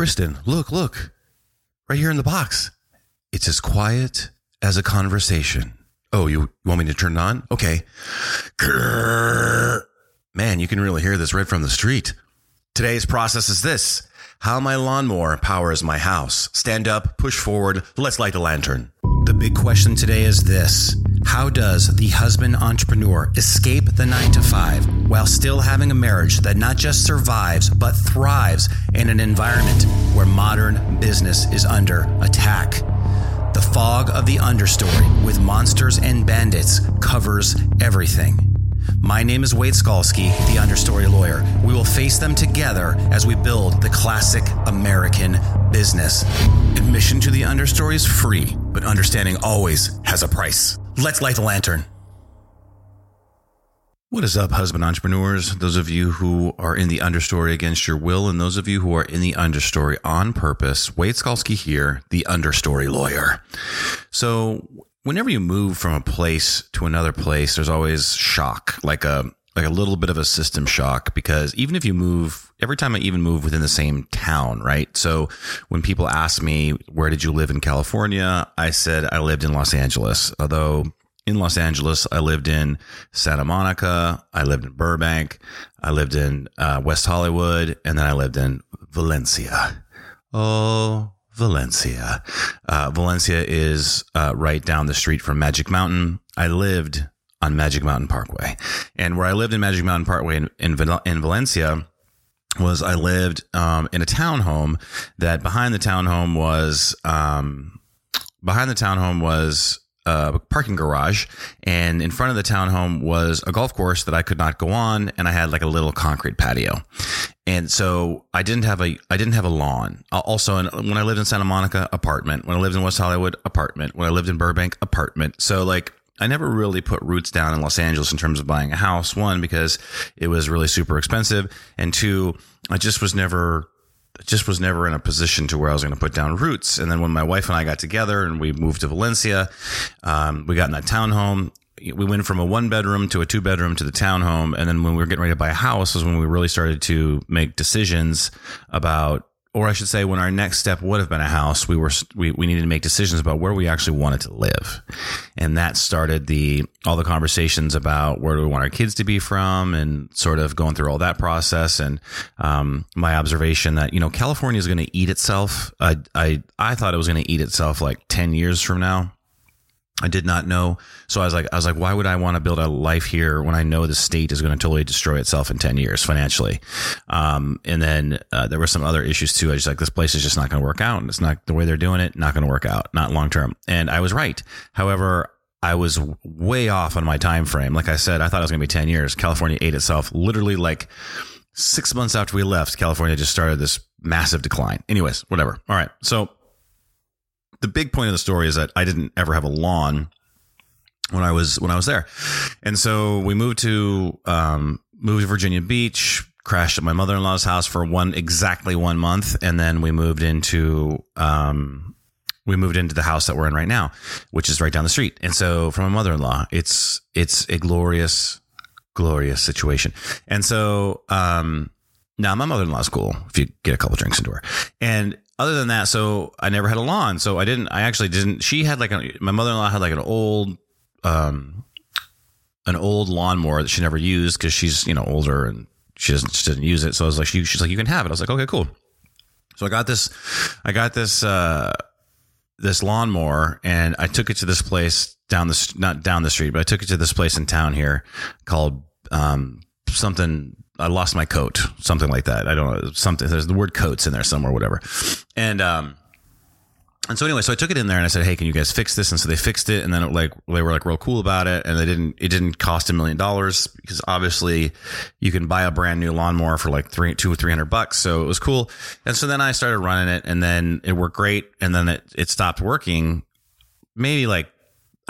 Kristen, look, look, right here in the box. It's as quiet as a conversation. Oh, you want me to turn it on? Okay. Grrr. Man, you can really hear this right from the street. Today's process is this how my lawnmower powers my house. Stand up, push forward, let's light the lantern. The big question today is this How does the husband entrepreneur escape the nine to five while still having a marriage that not just survives, but thrives in an environment where modern business is under attack? The fog of the understory with monsters and bandits covers everything. My name is Wade Skalski, the understory lawyer. We will face them together as we build the classic American business. Admission to the understory is free, but understanding always has a price. Let's light the lantern. What is up, husband entrepreneurs? Those of you who are in the understory against your will, and those of you who are in the understory on purpose. Wade Skalski here, the understory lawyer. So, whenever you move from a place to another place, there's always shock, like a like a little bit of a system shock because even if you move every time I even move within the same town, right? So when people ask me, where did you live in California? I said I lived in Los Angeles. Although in Los Angeles, I lived in Santa Monica, I lived in Burbank, I lived in uh, West Hollywood, and then I lived in Valencia. Oh, Valencia. Uh, Valencia is uh, right down the street from Magic Mountain. I lived on Magic Mountain Parkway. And where I lived in Magic Mountain Parkway in, in, in Valencia was I lived um, in a townhome that behind the townhome was um, behind the townhome was a parking garage, and in front of the townhome was a golf course that I could not go on, and I had like a little concrete patio. And so I didn't have a I didn't have a lawn. Also, when I lived in Santa Monica, apartment. When I lived in West Hollywood, apartment. When I lived in Burbank, apartment. So like I never really put roots down in Los Angeles in terms of buying a house. One, because it was really super expensive. And two, I just was never, just was never in a position to where I was going to put down roots. And then when my wife and I got together and we moved to Valencia, um, we got in that townhome. We went from a one bedroom to a two bedroom to the townhome. And then when we were getting ready to buy a house was when we really started to make decisions about or I should say, when our next step would have been a house, we were we, we needed to make decisions about where we actually wanted to live, and that started the all the conversations about where do we want our kids to be from, and sort of going through all that process, and um, my observation that you know California is going to eat itself. I I I thought it was going to eat itself like ten years from now. I did not know. So I was like, I was like, why would I want to build a life here when I know the state is going to totally destroy itself in 10 years financially? Um, and then, uh, there were some other issues too. I was like, this place is just not going to work out. And it's not the way they're doing it, not going to work out, not long term. And I was right. However, I was way off on my time frame. Like I said, I thought it was going to be 10 years. California ate itself literally like six months after we left. California just started this massive decline. Anyways, whatever. All right. So, the big point of the story is that I didn't ever have a lawn when I was when I was there, and so we moved to um, moved to Virginia Beach, crashed at my mother in law's house for one exactly one month, and then we moved into um, we moved into the house that we're in right now, which is right down the street. And so from my mother in law, it's it's a glorious, glorious situation. And so um, now my mother in law's cool if you get a couple drinks into her, and other than that, so I never had a lawn. So I didn't, I actually didn't, she had like a, my mother in law had like an old, um, an old lawnmower that she never used because she's, you know, older and she doesn't, she doesn't use it. So I was like, she, she's like, you can have it. I was like, okay, cool. So I got this, I got this, uh, this lawnmower and I took it to this place down the, not down the street, but I took it to this place in town here called, um, something I lost my coat, something like that. I don't know something. There's the word coats in there somewhere, whatever. And um, and so anyway, so I took it in there and I said, "Hey, can you guys fix this?" And so they fixed it, and then it, like they were like real cool about it, and they didn't. It didn't cost a million dollars because obviously you can buy a brand new lawnmower for like three, two or three hundred bucks. So it was cool. And so then I started running it, and then it worked great, and then it it stopped working. Maybe like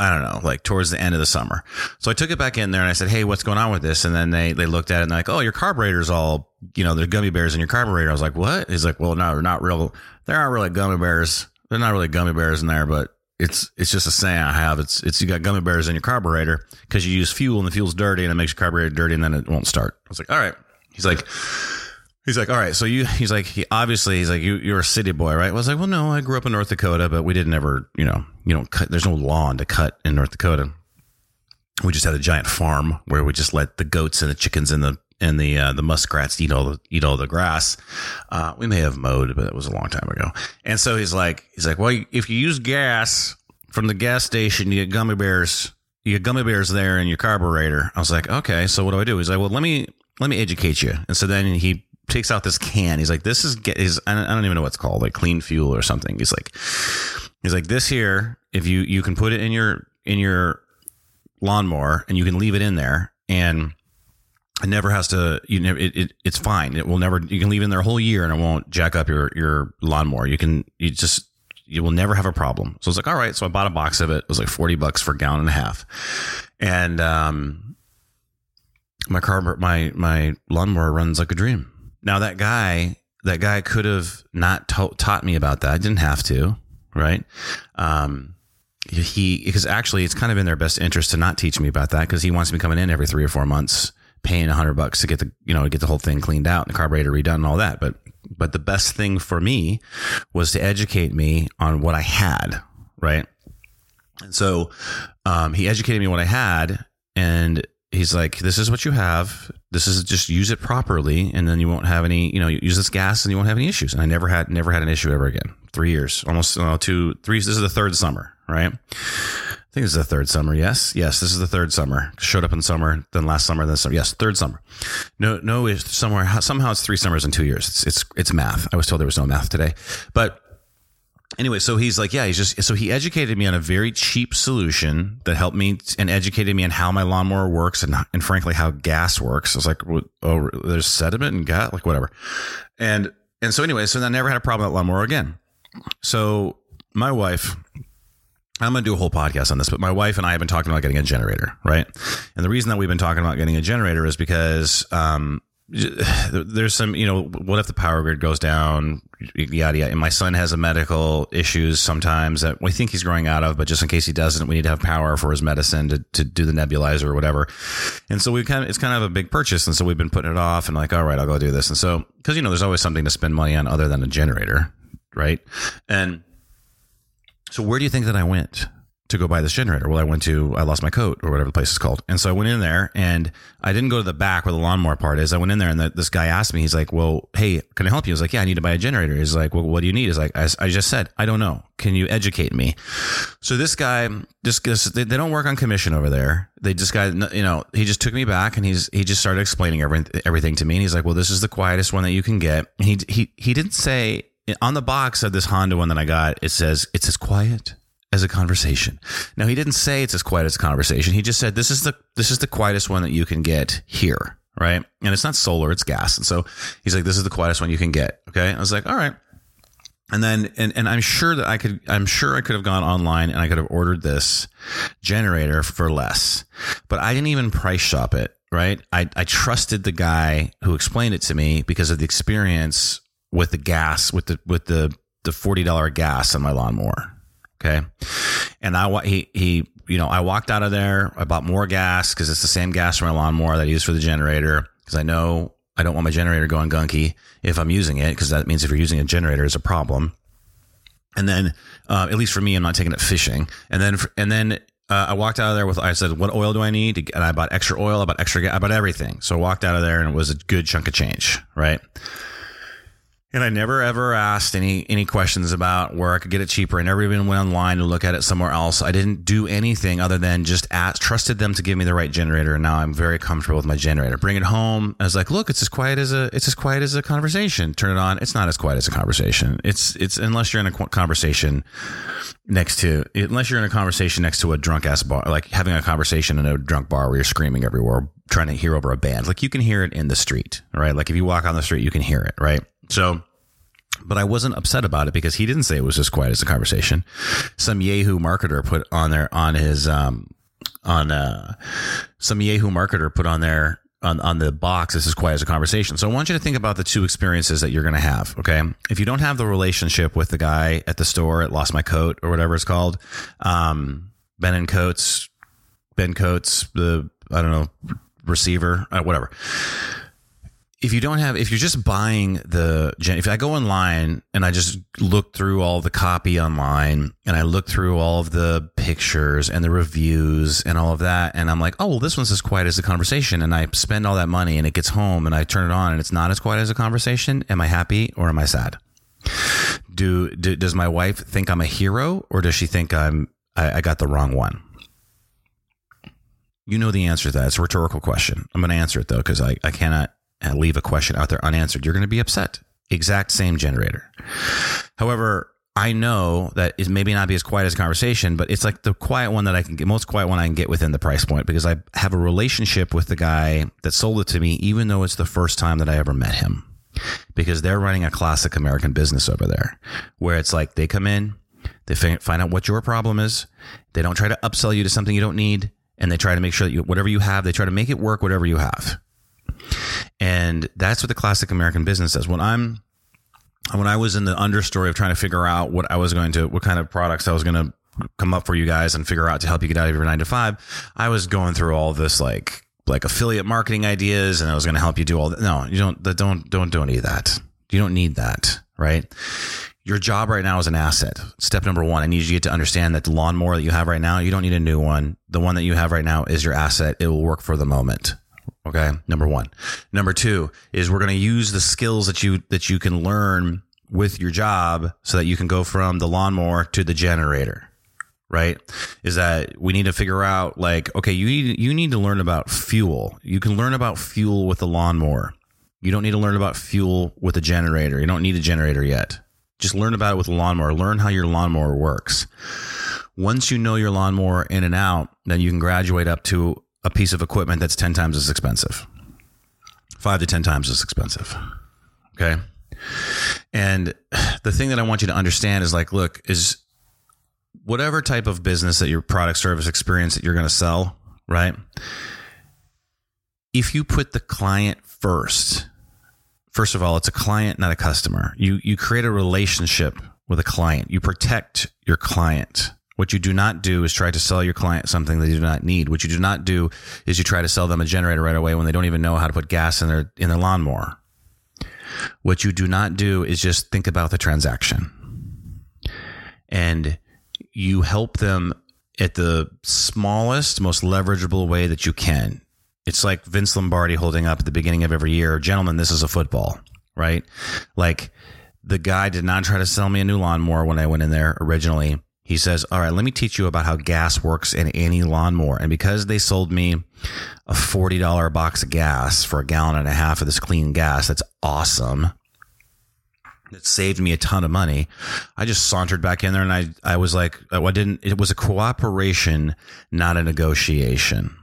I don't know, like towards the end of the summer. So I took it back in there and I said, Hey, what's going on with this? And then they, they looked at it and like, Oh, your carburetor's all, you know, there's gummy bears in your carburetor. I was like, what? He's like, well, no, they're not real. There aren't really gummy bears. They're not really gummy bears in there, but it's, it's just a saying I have. It's, it's, you got gummy bears in your carburetor because you use fuel and the fuel's dirty and it makes your carburetor dirty and then it won't start. I was like, all right. He's like, He's like, all right, so you, he's like, he obviously, he's like, you, you're a city boy, right? I was like, well, no, I grew up in North Dakota, but we didn't ever, you know, you don't cut, there's no lawn to cut in North Dakota. We just had a giant farm where we just let the goats and the chickens and the, and the, uh, the muskrats eat all the, eat all the grass. Uh, we may have mowed, but it was a long time ago. And so he's like, he's like, well, if you use gas from the gas station, you get gummy bears, you get gummy bears there in your carburetor. I was like, okay, so what do I do? He's like, well, let me, let me educate you. And so then he takes out this can. He's like, this is, get is I don't even know what's called, like clean fuel or something. He's like, he's like, this here, if you, you can put it in your, in your lawnmower and you can leave it in there and it never has to, you know, it, it, it's fine. It will never, you can leave it in there a whole year and it won't jack up your, your lawnmower. You can, you just, you will never have a problem. So I was like, all right. So I bought a box of it. It was like 40 bucks for a gallon and a half. And, um, my car, my, my lawnmower runs like a dream. Now that guy, that guy could have not ta- taught me about that. I didn't have to, right? Um, he, because actually it's kind of in their best interest to not teach me about that because he wants me coming in every three or four months, paying a hundred bucks to get the, you know, get the whole thing cleaned out and the carburetor redone and all that. But, but the best thing for me was to educate me on what I had, right? And so, um, he educated me what I had and he's like, this is what you have. This is just use it properly, and then you won't have any. You know, use this gas, and you won't have any issues. And I never had never had an issue ever again. Three years, almost two, three. This is the third summer, right? I think this is the third summer. Yes, yes, this is the third summer. Showed up in summer, then last summer, then summer. Yes, third summer. No, no, somewhere somehow it's three summers in two years. It's it's it's math. I was told there was no math today, but anyway, so he's like, yeah, he's just, so he educated me on a very cheap solution that helped me and educated me on how my lawnmower works and, and frankly, how gas works. I was like, oh, there's sediment and gas, like whatever. And, and so anyway, so I never had a problem with lawnmower again. So my wife, I'm going to do a whole podcast on this, but my wife and I have been talking about getting a generator, right? And the reason that we've been talking about getting a generator is because, um, there's some, you know, what if the power grid goes down, yada yada. And my son has a medical issues sometimes that we think he's growing out of, but just in case he doesn't, we need to have power for his medicine to, to do the nebulizer or whatever. And so we kind of, it's kind of a big purchase. And so we've been putting it off and like, all right, I'll go do this. And so, cause you know, there's always something to spend money on other than a generator. Right. And so where do you think that I went? To go buy this generator. Well, I went to, I lost my coat or whatever the place is called. And so I went in there and I didn't go to the back where the lawnmower part is. I went in there and the, this guy asked me, he's like, well, hey, can I help you? I was like, yeah, I need to buy a generator. He's like, well, what do you need? He's like, I, I just said, I don't know. Can you educate me? So this guy just, they, they don't work on commission over there. They just got, you know, he just took me back and he's, he just started explaining everything, everything to me. And he's like, well, this is the quietest one that you can get. he, he, he didn't say on the box of this Honda one that I got, it says, it's as quiet as a conversation. Now he didn't say it's as quiet as a conversation. He just said this is the this is the quietest one that you can get here, right? And it's not solar, it's gas. And so he's like, this is the quietest one you can get. Okay. I was like, all right. And then and, and I'm sure that I could I'm sure I could have gone online and I could have ordered this generator for less. But I didn't even price shop it, right? I, I trusted the guy who explained it to me because of the experience with the gas, with the with the the forty dollar gas on my lawnmower Okay. And I, he, he, you know, I walked out of there. I bought more gas because it's the same gas for my lawnmower that I use for the generator because I know I don't want my generator going gunky if I'm using it because that means if you're using a generator is a problem. And then, uh, at least for me, I'm not taking it fishing. And then, and then uh, I walked out of there with, I said, what oil do I need? And I bought extra oil, I bought extra, I bought everything. So I walked out of there and it was a good chunk of change, right? And I never ever asked any any questions about where I could get it cheaper. I never even went online to look at it somewhere else. I didn't do anything other than just ask, trusted them to give me the right generator. And now I'm very comfortable with my generator. Bring it home. I was like, look, it's as quiet as a it's as quiet as a conversation. Turn it on. It's not as quiet as a conversation. It's it's unless you're in a conversation next to unless you're in a conversation next to a drunk ass bar, like having a conversation in a drunk bar where you're screaming everywhere, trying to hear over a band. Like you can hear it in the street, right? Like if you walk on the street, you can hear it, right? So, but I wasn't upset about it because he didn't say it was as quiet as a conversation. Some Yahoo marketer put on there on his, um, on, uh, some Yahoo marketer put on there on, on the box, this is quiet as a conversation. So I want you to think about the two experiences that you're going to have. Okay. If you don't have the relationship with the guy at the store at Lost My Coat or whatever it's called, um, Ben and Coates, Ben Coates, the, I don't know, receiver, uh, whatever if you don't have if you're just buying the if i go online and i just look through all the copy online and i look through all of the pictures and the reviews and all of that and i'm like oh well this one's as quiet as a conversation and i spend all that money and it gets home and i turn it on and it's not as quiet as a conversation am i happy or am i sad do, do does my wife think i'm a hero or does she think i'm I, I got the wrong one you know the answer to that. It's a rhetorical question. I'm going to answer it though, because I, I cannot and leave a question out there unanswered, you're going to be upset. Exact same generator. However, I know that it maybe not be as quiet as a conversation, but it's like the quiet one that I can get, most quiet one I can get within the price point because I have a relationship with the guy that sold it to me, even though it's the first time that I ever met him. Because they're running a classic American business over there where it's like they come in, they find out what your problem is, they don't try to upsell you to something you don't need, and they try to make sure that you, whatever you have, they try to make it work, whatever you have. And that's what the classic American business does. When I'm when I was in the understory of trying to figure out what I was going to what kind of products I was going to come up for you guys and figure out to help you get out of your 9 to 5, I was going through all this like like affiliate marketing ideas and I was going to help you do all that. No, you don't don't don't do any of that. You don't need that, right? Your job right now is an asset. Step number one, I need you to understand that the lawnmower that you have right now, you don't need a new one. The one that you have right now is your asset. It will work for the moment. Okay. Number one. Number two is we're going to use the skills that you, that you can learn with your job so that you can go from the lawnmower to the generator. Right. Is that we need to figure out like, okay, you need, you need to learn about fuel. You can learn about fuel with the lawnmower. You don't need to learn about fuel with a generator. You don't need a generator yet. Just learn about it with a lawnmower. Learn how your lawnmower works. Once you know your lawnmower in and out, then you can graduate up to a piece of equipment that's 10 times as expensive, five to 10 times as expensive. Okay. And the thing that I want you to understand is like, look, is whatever type of business that your product, service, experience that you're going to sell, right? If you put the client first, first of all, it's a client, not a customer. You, you create a relationship with a client. You protect your client what you do not do is try to sell your client something they do not need. What you do not do is you try to sell them a generator right away when they don't even know how to put gas in their in their lawnmower. What you do not do is just think about the transaction. And you help them at the smallest, most leverageable way that you can. It's like Vince Lombardi holding up at the beginning of every year, gentlemen, this is a football, right? Like the guy did not try to sell me a new lawnmower when I went in there originally he says, All right, let me teach you about how gas works in any lawnmower. And because they sold me a $40 box of gas for a gallon and a half of this clean gas, that's awesome. It saved me a ton of money. I just sauntered back in there and I, I was like, I didn't, it was a cooperation, not a negotiation.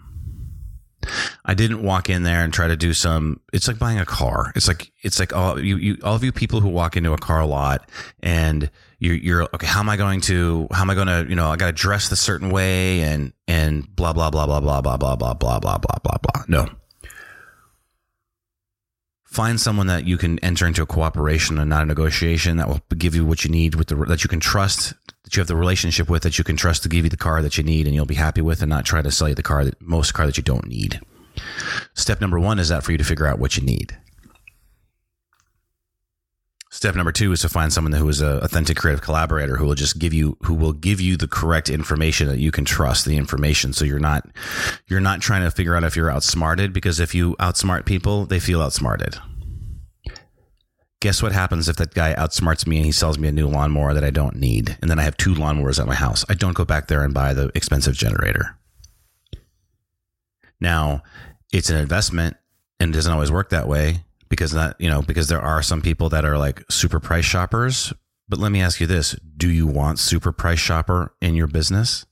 I didn't walk in there and try to do some. It's like buying a car. It's like it's like all you, you all of you people who walk into a car lot and you're, you're okay. How am I going to? How am I going to? You know, I got to dress the certain way and and blah blah blah blah blah blah blah blah blah blah blah blah blah. No. Find someone that you can enter into a cooperation and not a negotiation that will give you what you need with the that you can trust that you have the relationship with that you can trust to give you the car that you need and you'll be happy with and not try to sell you the car that most car that you don't need. Step number one is that for you to figure out what you need. Step number two is to find someone who is an authentic creative collaborator who will just give you who will give you the correct information that you can trust the information. So you're not you're not trying to figure out if you're outsmarted because if you outsmart people, they feel outsmarted. Guess what happens if that guy outsmarts me and he sells me a new lawnmower that I don't need? And then I have two lawnmowers at my house. I don't go back there and buy the expensive generator. Now, it's an investment and it doesn't always work that way because that, you know, because there are some people that are like super price shoppers. But let me ask you this. Do you want super price shopper in your business?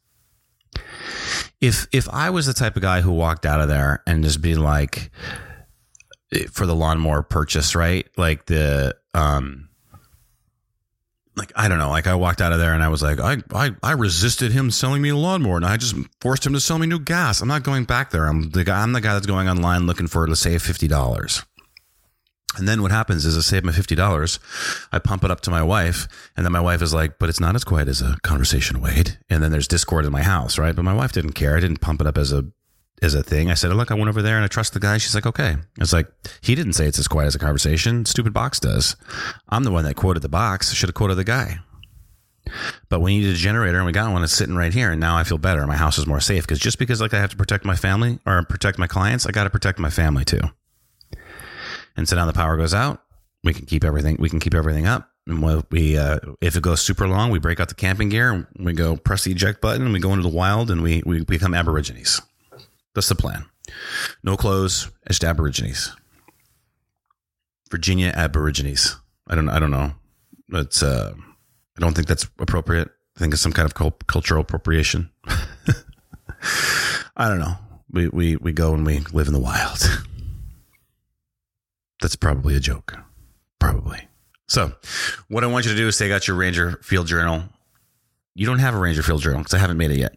If, if I was the type of guy who walked out of there and just be like, for the lawnmower purchase, right? Like the um like I don't know, like I walked out of there and I was like, I I, I resisted him selling me a lawnmower and I just forced him to sell me new gas. I'm not going back there. I'm the guy I'm the guy that's going online looking for to save fifty dollars. And then what happens is I save my fifty dollars, I pump it up to my wife, and then my wife is like, "But it's not as quiet as a conversation, Wade." And then there's discord in my house, right? But my wife didn't care. I didn't pump it up as a as a thing. I said, look, I went over there and I trust the guy. She's like, okay. It's like, he didn't say it's as quiet as a conversation. Stupid box does. I'm the one that quoted the box. Should have quoted the guy. But we needed a generator and we got one. It's sitting right here. And now I feel better. My house is more safe because just because like I have to protect my family or protect my clients, I got to protect my family too. And so now the power goes out. We can keep everything. We can keep everything up. And we, uh, if it goes super long, we break out the camping gear and we go press the eject button and we go into the wild and we, we become aborigines. That's the plan. No clothes, just aborigines. Virginia aborigines. I don't, I don't know. It's, uh, I don't think that's appropriate. I think it's some kind of cultural appropriation. I don't know. We, we, we go and we live in the wild. That's probably a joke. Probably. So, what I want you to do is take out your Ranger Field Journal. You don't have a Ranger Field Journal because I haven't made it yet.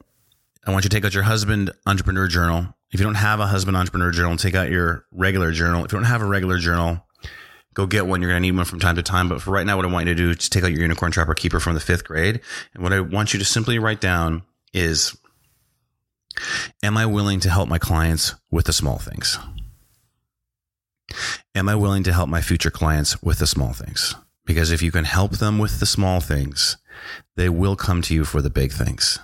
I want you to take out your husband entrepreneur journal. If you don't have a husband entrepreneur journal, take out your regular journal. If you don't have a regular journal, go get one. You're going to need one from time to time. But for right now, what I want you to do is take out your unicorn trapper keeper from the fifth grade. And what I want you to simply write down is, am I willing to help my clients with the small things? Am I willing to help my future clients with the small things? Because if you can help them with the small things, they will come to you for the big things.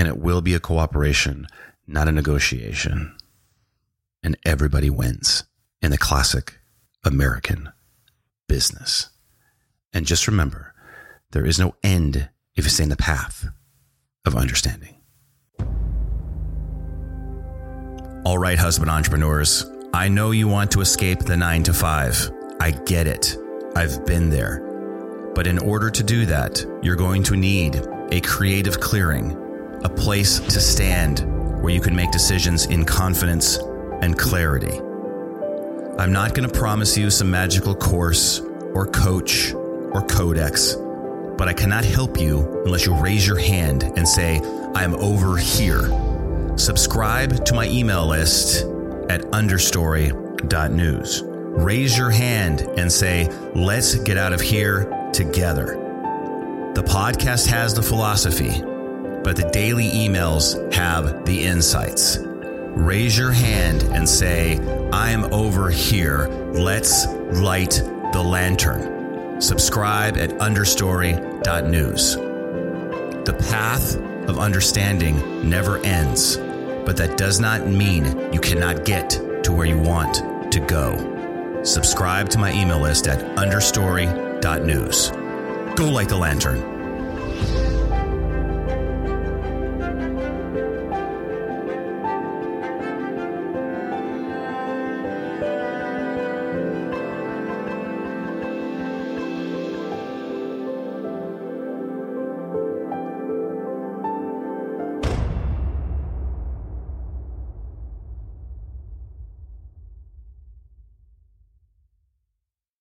And it will be a cooperation, not a negotiation. And everybody wins in the classic American business. And just remember, there is no end if you stay in the path of understanding. All right, husband entrepreneurs. I know you want to escape the nine to five. I get it. I've been there. But in order to do that, you're going to need a creative clearing, a place to stand where you can make decisions in confidence and clarity. I'm not going to promise you some magical course or coach or codex, but I cannot help you unless you raise your hand and say, I'm over here. Subscribe to my email list at understory.news. Raise your hand and say, let's get out of here together. The podcast has the philosophy, but the daily emails have the insights. Raise your hand and say, I'm over here. Let's light the lantern. Subscribe at understory.news. The path of understanding never ends but that does not mean you cannot get to where you want to go. Subscribe to my email list at understory.news. Go light the lantern.